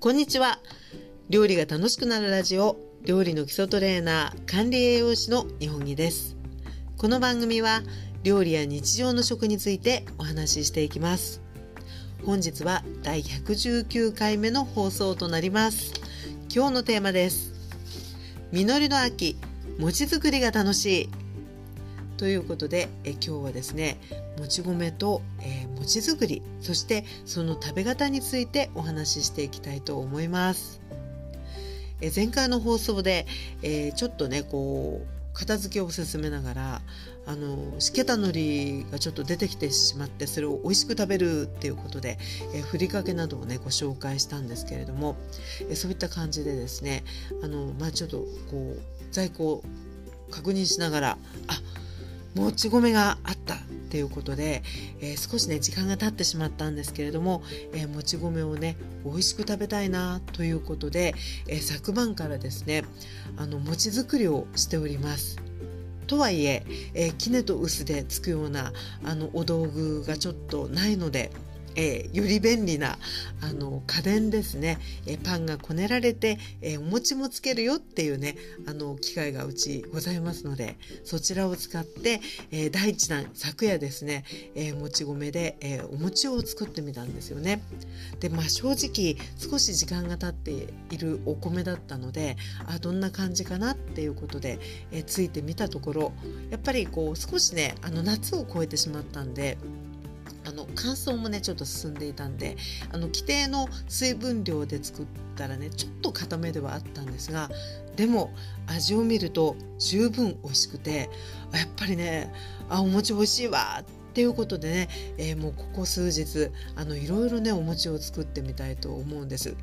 こんにちは。料理が楽しくなるラジオ料理の基礎トレーナー管理栄養士の日本木です。この番組は料理や日常の食についてお話ししていきます。本日は第119回目の放送となります。今日のテーマです。実りの秋餅作りが楽しい。ということでえ今日はですねもち米と、えー、餅作りそしてその食べ方についてお話ししていきたいと思います。え前回の放送で、えー、ちょっとねこう片付けを進めながらあのしけた海苔がちょっと出てきてしまってそれを美味しく食べるっていうことで、えふりかけなどをねご紹介したんですけれども、えそういった感じでですねあの、まあ、ちょっとこう在庫を確認しながらあもち米があったっていうことで、えー、少しね時間が経ってしまったんですけれども、えー、もち米をね美味しく食べたいなということで、えー、昨晩からですねあの餅作りをしております。とはいええー、キネと臼でつくようなあのお道具がちょっとないのでえー、より便利なあの家電ですね、えー、パンがこねられて、えー、お餅もつけるよっていうねあの機械がうちございますのでそちらを使って、え第一弾昨夜ですね、えもち米で、えお餅を作ってみたんですよね。でまあ正直少し時間が経っているお米だったのであどんな感じかなっていうことで、えついてみたところやっぱりこう少しねあの夏を超えてしまったんであの乾燥もねちょっと進んでいたんであの規定の水分量で作ったらねちょっと固めではあったんですがでも味を見ると十分美味しくてやっぱりねあお餅美味しいわっていうことでね、えー、もうここ数日あのいろいろねお餅を作ってみたいと思うんです。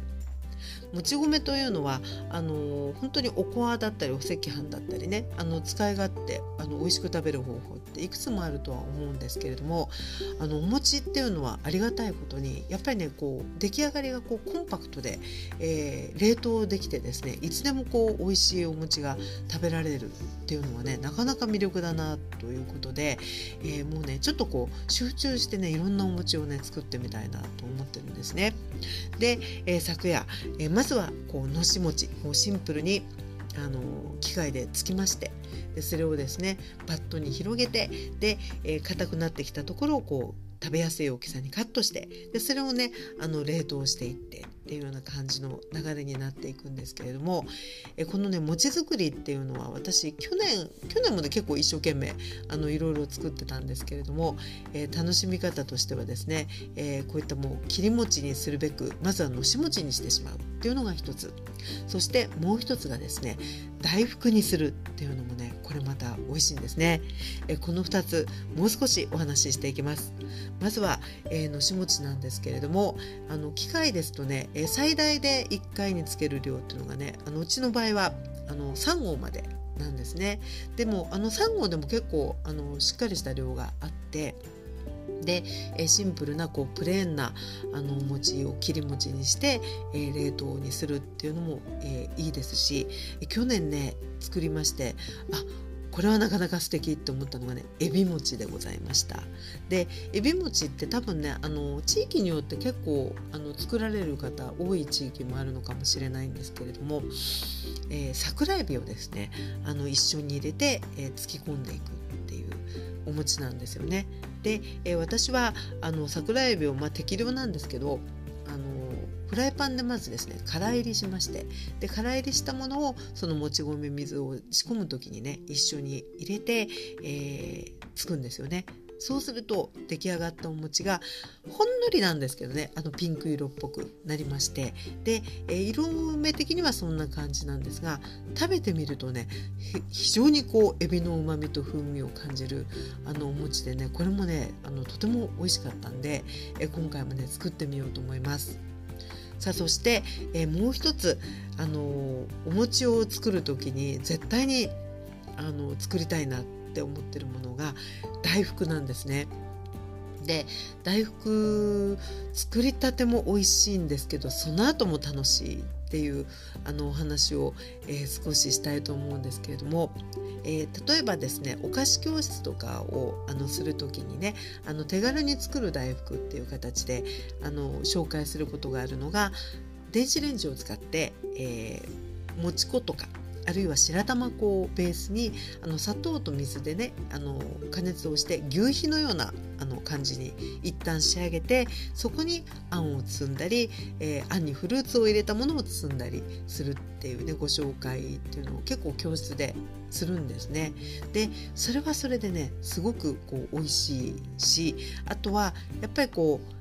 もち米というのはあの本当におこわだったりお赤飯だったりねあの使い勝手あの美味しく食べる方法っていくつもあるとは思うんですけれどもあのお餅っていうのはありがたいことにやっぱりねこう出来上がりがこうコンパクトで、えー、冷凍できてですねいつでもこう美味しいお餅が食べられるっていうのはねなかなか魅力だなということで、えー、もうねちょっとこう集中してねいろんなお餅をね作ってみたいなと思ってるんですね。で、えー、昨夜、えまずはこうのし餅をシンプルにあの機械でつきましてでそれをですねバットに広げてで硬、えー、くなってきたところをこう食べやすい大きさにカットしてでそれをねあの冷凍していってっていうような感じの流れになっていくんですけれどもえこのね餅作りっていうのは私去年去年もね結構一生懸命あのいろいろ作ってたんですけれども、えー、楽しみ方としてはですね、えー、こういったもう切り餅にするべくまずはのし餅にしてしまうっていうのが一つ。そしてもう一つがですね大福にするっていうのもねこれまた美味しいんですね。えこの2つもう少しお話ししていきます。まずは、えー、のし餅なんですけれどもあの機械ですとね、え、最大で1回につける量っていうのがねあのうちの場合はあの3合までなんですね。でもあの3合でも結構あのしっかりした量があってで、シンプルなこうプレーンなあのお餅を切り餅にして、え冷凍にするっていうのも、えいいですし去年ね作りましてあこれはなかなか素敵って思ったのがねエビ餅でございました。でエビ餅って多分ねあの地域によって結構あの作られる方多い地域もあるのかもしれないんですけれども、えー、桜エビをですねあの一緒に入れて、えー、突き込んでいくっていうお餅なんですよね。で、えー、私はあの桜エビを、まあ、適量なんですけどあのフライパンでまずですね空入りしましてで空入りしたものをそのもち米水を仕込む時にね一緒に入れて、えー、つくんですよね。そうすると出来上がったお餅がほんのりなんですけどねあのピンク色っぽくなりましてで、え、色目的にはそんな感じなんですが食べてみるとね非常にこうエビのうまみと風味を感じるあのお餅でねこれもねあのとても美味しかったんで、え、今回もね作ってみようと思います。さあそして、えー、もう一つ、あのー、お餅を作る時に絶対に、あのー、作りたいなって思ってるものが大福なんですね。で大福作りたても美味しいんですけどその後も楽しいっていうあのお話を、えー、少ししたいと思うんですけれども、えー、例えばですねお菓子教室とかをあのする時にねあの手軽に作る大福っていう形であの紹介することがあるのが電子レンジを使って、えー、もち粉とかあるいは白玉粉をベースにあの砂糖と水でねあの加熱をして牛皮のようなあの感じに一旦仕上げてそこにあんを包んだり、えー、あんにフルーツを入れたものを包んだりするっていうねご紹介っていうのを結構教室でするんですね。でそれはそれでねすごくこう美味しいしあとはやっぱりこう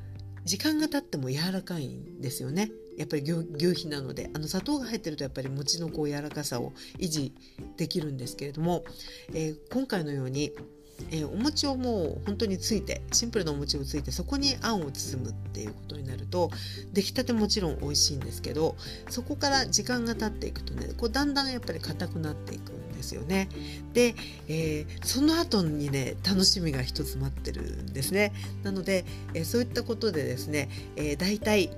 時間が経っても柔らかいんですよね。やっぱり牛皮なのであの砂糖が入ってるとやっぱり餅のこう柔らかさを維持できるんですけれども、えー、今回のようにえー、お餅をもう本当についてシンプルなお餅をついてそこにあんを包むっていうことになると出来たてもちろん美味しいんですけどそこから時間が経っていくとねこうだんだんやっぱり硬くなっていくんですよね。で、えー、その後にね楽しみが一つ待ってるんですね。なので、えー、そういったことでですね、えー、大体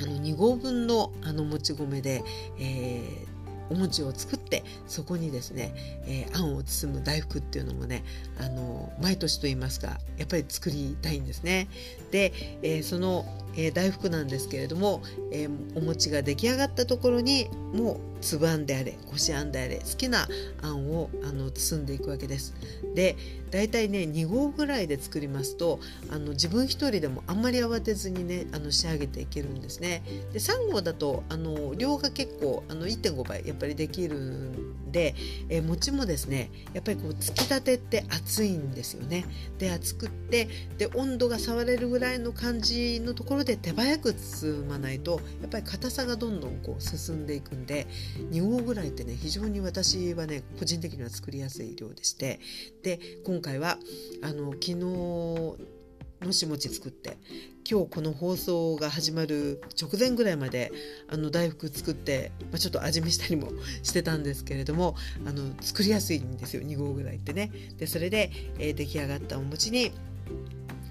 あの2合分のあのもち米で、えー、お餅を作ってそこにですね、えー、あんを包む大福っていうのもねあの毎年と言いますかやっぱり作りたいんですね。で、えー、その、えー、大福なんですけれども、えお餅が出来上がったところにもう粒あんであれこしあんであれ好きなあんをあの包んでいくわけです。で大体ね2合ぐらいで作りますとあの自分一人でもあんまり慌てずにねあの仕上げていけるんですね。で3合だとあの量が結構あの1.5倍やっぱりできるんで、えー、餅もですねやっぱりこうつきたてって熱いんですよね。で熱くってで温度が触れるぐらいの感じのところで手早く包まないとやっぱり硬さがどんどんこう進んでいくんで2合ぐらいってね非常に私はね個人的には作りやすい量でしてで今回はあの昨日のし餅作って今日この放送が始まる直前ぐらいまであの大福作って、まあ、ちょっと味見したりもしてたんですけれどもあの作りやすいんですよ2合ぐらいってね。でそれで、えー、出来上がったお餅に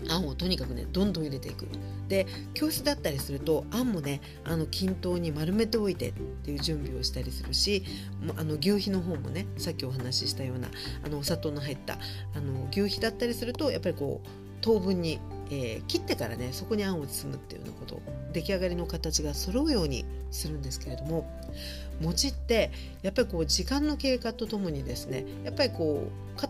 あんをとにかくねどんどん入れていく。で教室だったりするとあんもねあの均等に丸めておいてっていう準備をしたりするしあの牛皮の方もねさっきお話ししたようなあのお砂糖の入ったあの牛皮だったりするとやっぱりこう等分に、えー、切ってからねそこにあんを包むっていうようなこと出来上がりの形が揃うようにするんですけれども餅ってやっぱりこう時間の経過とともにですねやっぱりこう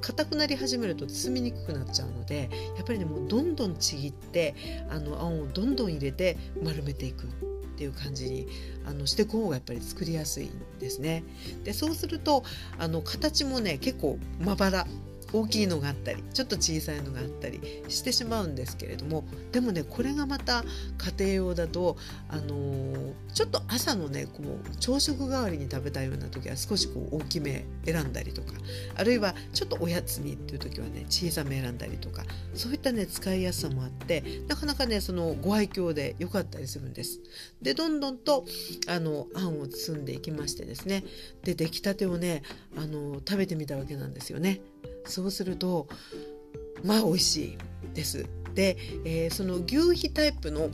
硬くなり始めると包みにくくなっちゃうのでやっぱりねもうどんどんちぎってあのあんをどんどん入れて丸めていくっていう感じにあのしていく方がやっぱり作りやすいんですね。でそうするとあの形もね結構まばら大きいのがあったりちょっと小さいのがあったりしてしまうんですけれどもでもねこれがまた家庭用だと、あのー、ちょっと朝のねこう朝食代わりに食べたいような時は少しこう大きめ選んだりとかあるいはちょっとおやつにっていう時はね小さめ選んだりとかそういったね使いやすさもあってなかなかねそのご愛嬌で良かったりするんです。でどんどんとあのあんを包んでいきましてですねで出来たてをねあの食べてみたわけなんですよね。そうするとまあ美味しいです。で、えー、その牛皮タイプの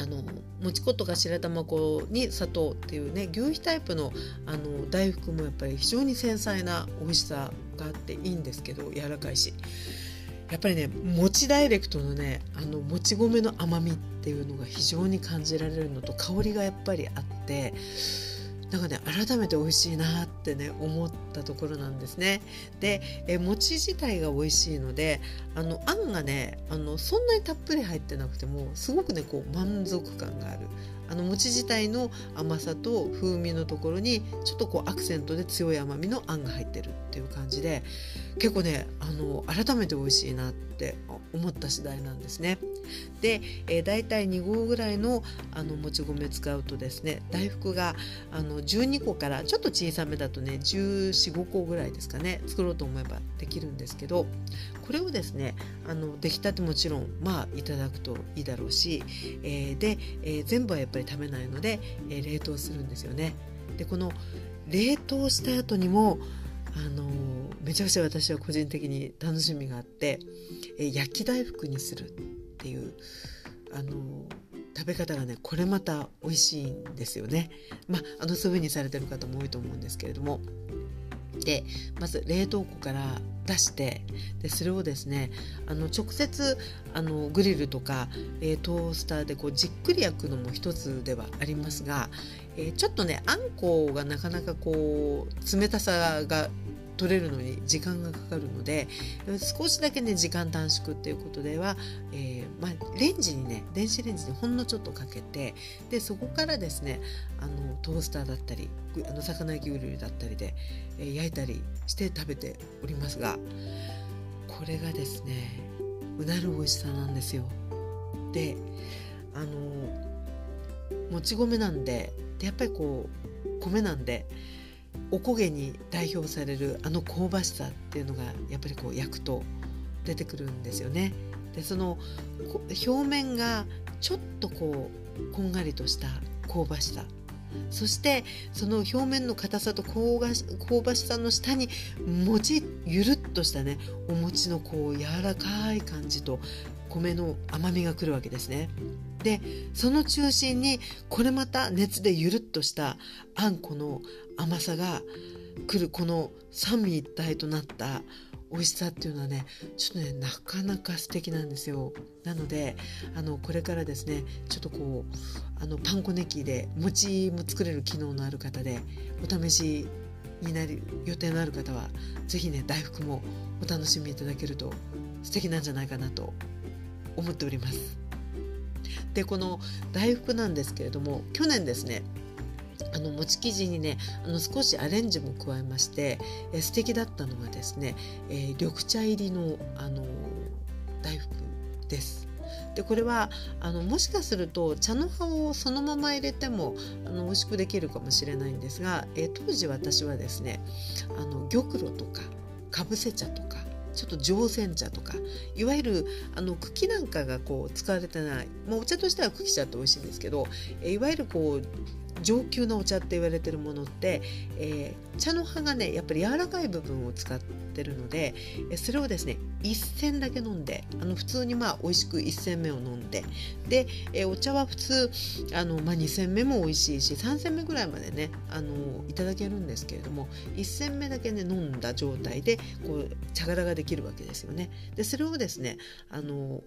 あのもち粉とか白玉粉に砂糖っていうね牛皮タイプのあの大福もやっぱり非常に繊細な美味しさがあっていいんですけど柔らかいしやっぱりねもちダイレクトのねあのもち米の甘みっていうのが非常に感じられるのと香りがやっぱりあってなんかね改めて美味しいなってね思ったところなんですね。でえ餅自体が美味しいのであのあんがねあのそんなにたっぷり入ってなくてもすごくねこう満足感があるあの餅自体の甘さと風味のところにちょっとこうアクセントで強い甘みのあんが入ってるっていう感じで結構ねあの改めて美味しいなって思った次第なんですね。で、えー、大体2合ぐらいのあのもち米使うとですね大福があの12個からちょっと小さめだとね1415個ぐらいですかね作ろうと思えばできるんですけどこれをですねあの出来たてもちろんまあいただくといいだろうし、えー、で、えー、全部はやっぱり食べないので、えー、冷凍するんですよね。でこの冷凍した後にもあのめちゃくちゃ私は個人的に楽しみがあって、え、焼き大福にするっていうあの食べ方がねこれまた美味しいんですよね。まああの素にされてる方も多いと思うんですけれども。でまず冷凍庫から出してでそれをですねあの直接あのグリルとか、えー、トースターでこうじっくり焼くのも一つではありますが、えー、ちょっとねあんこがなかなかこう冷たさが取れるのに時間がかかるので少しだけね時間短縮っていうことでは、えー、まあ、レンジにね電子レンジにほんのちょっとかけてでそこからですねあのトースターだったりあの魚焼きグリルだったりで、えー、焼いたりして食べておりますがこれがですねうなる美味しさなんですよ。であのもち米なんででやっぱりこう米なんでおこげに代表されるあの香ばしさっていうのがやっぱりこう焼くと出てくるんですよね。でその表面がちょっとこうこんがりとした香ばしさそしてその表面の硬さと香ばしさの下にもちゆるっとしたねお餅のこう柔らかい感じと米の甘みがくるわけですね。でその中心にこれまた熱でゆるっとしたあんこの甘さがくるこの三位一体となった美味しさっていうのはねちょっとねなかなか素敵なんですよなのであのこれからですねちょっとこうあのパン粉ネキで餅も作れる機能のある方でお試しになる予定のある方は是非ね大福もお楽しみいただけると素敵なんじゃないかなと思っております。でこの大福なんですけれども去年ですねあの餅生地にねあの少しアレンジも加えましてえ素敵だったのがですね、えー、緑茶入りのあの大福です。でこれはあのもしかすると茶の葉をそのまま入れてもあの美味しくできるかもしれないんですが、えー、当時私はですねあの玉露とかかぶせ茶とかちょっと常煎茶とかいわゆるあの茎なんかがこう使われてない、まあ、お茶としては茎茶って美味しいんですけどいわゆるこう上級なお茶って言われてるものって、えー、茶の葉がねやっぱり柔らかい部分を使ってるのでそれをですね1煎だけ飲んであの普通にまあ美味しく1煎目を飲んでで、えー、お茶は普通あの、まあ、2煎目も美味しいし3煎目ぐらいまでねあのいただけるんですけれども1煎目だけね飲んだ状態でこう茶殻ができるわけですよね。でそれをですねあの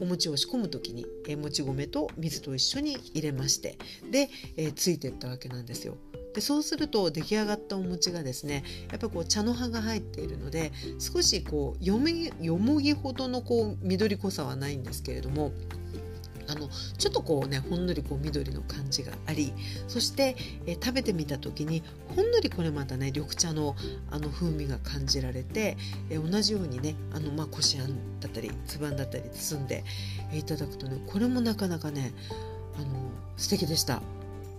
お餅を仕込む時に、えー、もち米と水と一緒に入れましてで、えー、ついていったわけなんですよ。でそうすると出来上がったお餅がですねやっぱこう茶の葉が入っているので少しこうよもぎほどのこう緑濃さはないんですけれどもあのちょっとこうねほんのりこう緑の感じがありそして、え食べてみた時にほんのりこれまたね緑茶のあの風味が感じられて、え同じようにねあの、まあ、こしあんだったりつばんだったり包んで、えいただくとねこれもなかなかねあの素敵でした。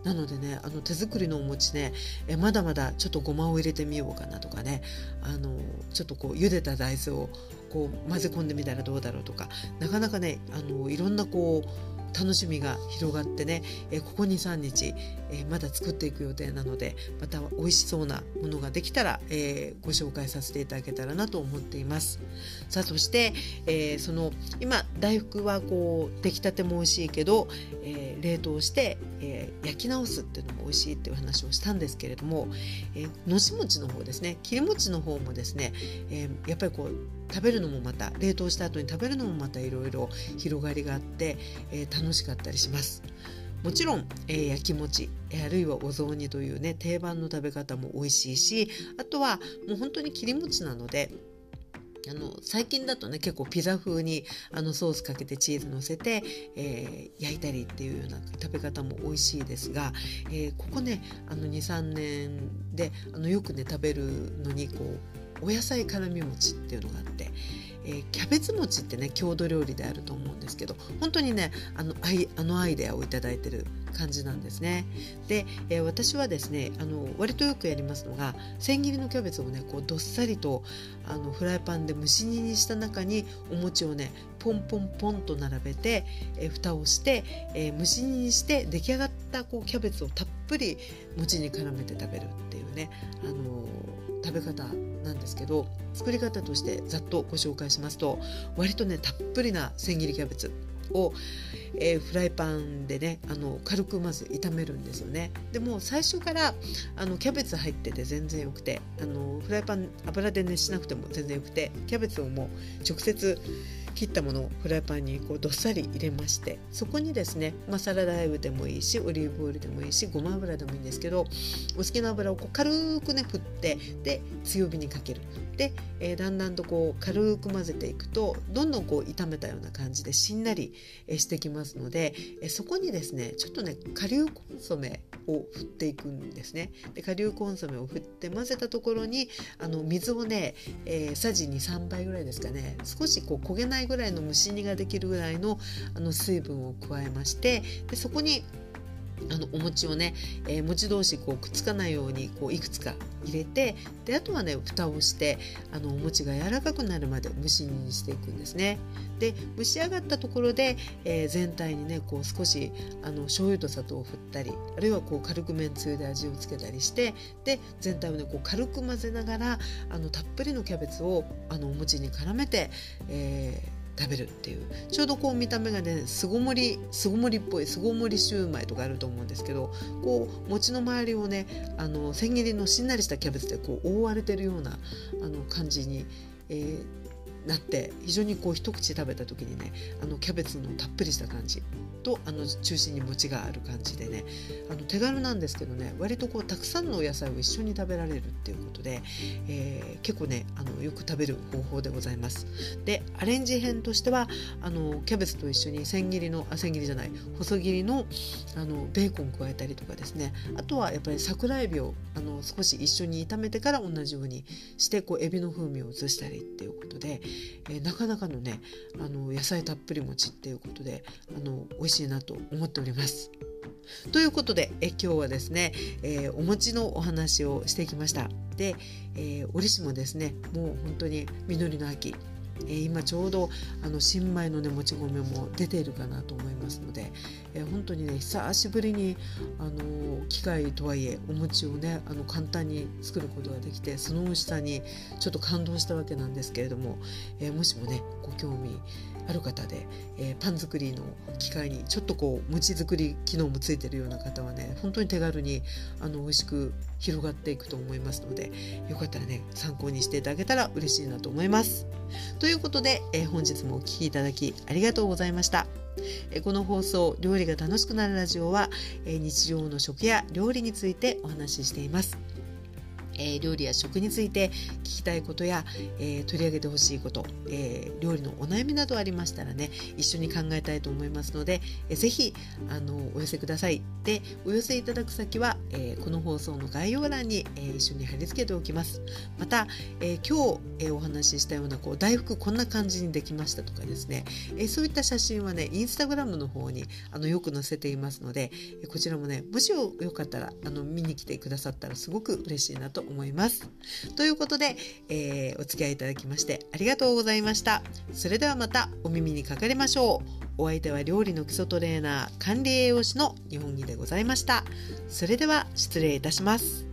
なのでねあの手作りのお餅ねえまだまだちょっとごまを入れてみようかなとかねあのちょっとこう茹でた大豆をこう混ぜ込んでみたらどうだろうとかなかなかねあのいろんなこう楽しみが広がってね、えここ23日、えまだ作っていく予定なのでまた美味しそうなものができたら、えご紹介させていただけたらなと思っています。さあそして、えその今大福はこう出来たても美味しいけど、え冷凍して、え焼き直すっていうのも美味しいっていう話をしたんですけれども、えのし餅の方ですね切り餅の方もですね、えやっぱりこう食べるのもまた冷凍した後に食べるのもまたいろいろ広がりがあって、えー、楽しかったりします。もちろん、えー、焼き餅、えー、あるいはお雑煮というね定番の食べ方も美味しいしあとはもう本当に切り餅なのであの最近だとね結構ピザ風にあのソースかけてチーズ乗せて、えー、焼いたりっていうような食べ方も美味しいですが、えー、ここね23年であのよくね食べるのにこうお野菜辛み餅っていうのがあって、えー、キャベツ餅ってね郷土料理であると思うんですけど本当にねあのアイあのアイデアを頂いてる感じなんですね。で、えー、私はですねあの割とよくやりますのが千切りのキャベツをねこうどっさりとあのフライパンで蒸し煮にした中にお餅をねポンポンポンと並べて、えー、蓋をして、えー、蒸し煮にして出来上がったこうキャベツをたっぷり餅に絡めて食べるっていうね、あの食べ方なんですけど作り方としてざっとご紹介しますと割とねたっぷりな千切りキャベツを、えー、フライパンでねあの軽くまず炒めるんですよね。でも最初からあのキャベツ入ってて全然よくてあのフライパン油で熱しなくても全然よくてキャベツをもう直接切ったものをフライパンにこうどっさり入れましてそこにですね、まあ、サラダ油でもいいしオリーブオイルでもいいしごま油でもいいんですけどお好きな油をこう軽くね振ってで強火にかける。で、えー、だんだんとこう軽く混ぜていくとどんどんこう炒めたような感じでしんなりしてきますので、えそこにですねちょっとね顆粒コンソメを振っていくんですね。で顆粒コンソメを振って混ぜたところにあの水をね、えー、さじ23杯ぐらいですかね少しこう焦げないぐらいの蒸し煮ができるぐらいのあの水分を加えましてでそこにあのお餅をね、えー、餅同士こうくっつかないようにこういくつか入れてであとはね蓋をしてあのお餅が柔らかくなるまで蒸し煮にしていくんですね。で蒸し上がったところで、えー、全体にねこう少しあの醤油と砂糖を振ったりあるいはこう軽くめんつゆで味をつけたりしてで全体をねこう軽く混ぜながらあのたっぷりのキャベツをあのお餅に絡めて、えー食べるっていう。ちょうどこう見た目がね巣ごもり巣ごもりっぽい巣ごもりシューマイとかあると思うんですけどこう餅の周りをねあの千切りのしんなりしたキャベツでこう覆われてるようなあの感じに、えー、なって非常にこう一口食べた時にねあのキャベツのたっぷりした感じとあの中心に餅がある感じでねあの手軽なんですけどね割とこうたくさんのお野菜を一緒に食べられるっていうことで、えー、結構ねあのよく食べる方法でございます。でアレンジ編としてはあのキャベツと一緒に千切りのあ千切りじゃない細切りのあのベーコン加えたりとかですねあとはやっぱり桜えびをあの少し一緒に炒めてから同じようにしてこうエビの風味を移したりっていうことで、えー、なかなかのねあの野菜たっぷり餅っていうことであの美味しいなと思っております。ということでえ今日はですね、えー、お餅のお話をしてきました。で、えー、折しもですねもう本当に実りの秋え、今ちょうどあの新米のねもち米も出ているかなと思いますので、え、本当にね久しぶりにあの機械とはいえお餅をねあの簡単に作ることができてその美味しさにちょっと感動したわけなんですけれども、え、もしもねご興味ある方で、えー、パン作りの機械にちょっとこう餅作り機能もついてるような方はね本当に手軽にあの美味しく広がっていくと思いますのでよかったらね参考にしていただけたら嬉しいなと思います。ということで、えー、本日もお聴きいただきありがとうございました。この放送「料理が楽しくなるラジオは」日常の食や料理についてお話ししています。えー、料理や食について聞きたいことや、えー、取り上げてほしいこと、えー、料理のお悩みなどありましたらね一緒に考えたいと思いますので、えー、ぜひあのお寄せください。でお寄せいただく先は、えー、この放送の概要欄に、えー、一緒に貼り付けておきます。また、えー、今日、えー、お話ししたようなこう大福こんな感じにできましたとかですね、えー、そういった写真はねインスタグラムの方にあのよく載せていますので、えこちらもねもしよかったらあの見に来てくださったらすごく嬉しいなと思います。ということで、えー、お付き合いいただきましてありがとうございました。それではまたお耳にかかりましょう。お相手は料理の基礎トレーナー管理栄養士の日本木でございました。それでは失礼いたします。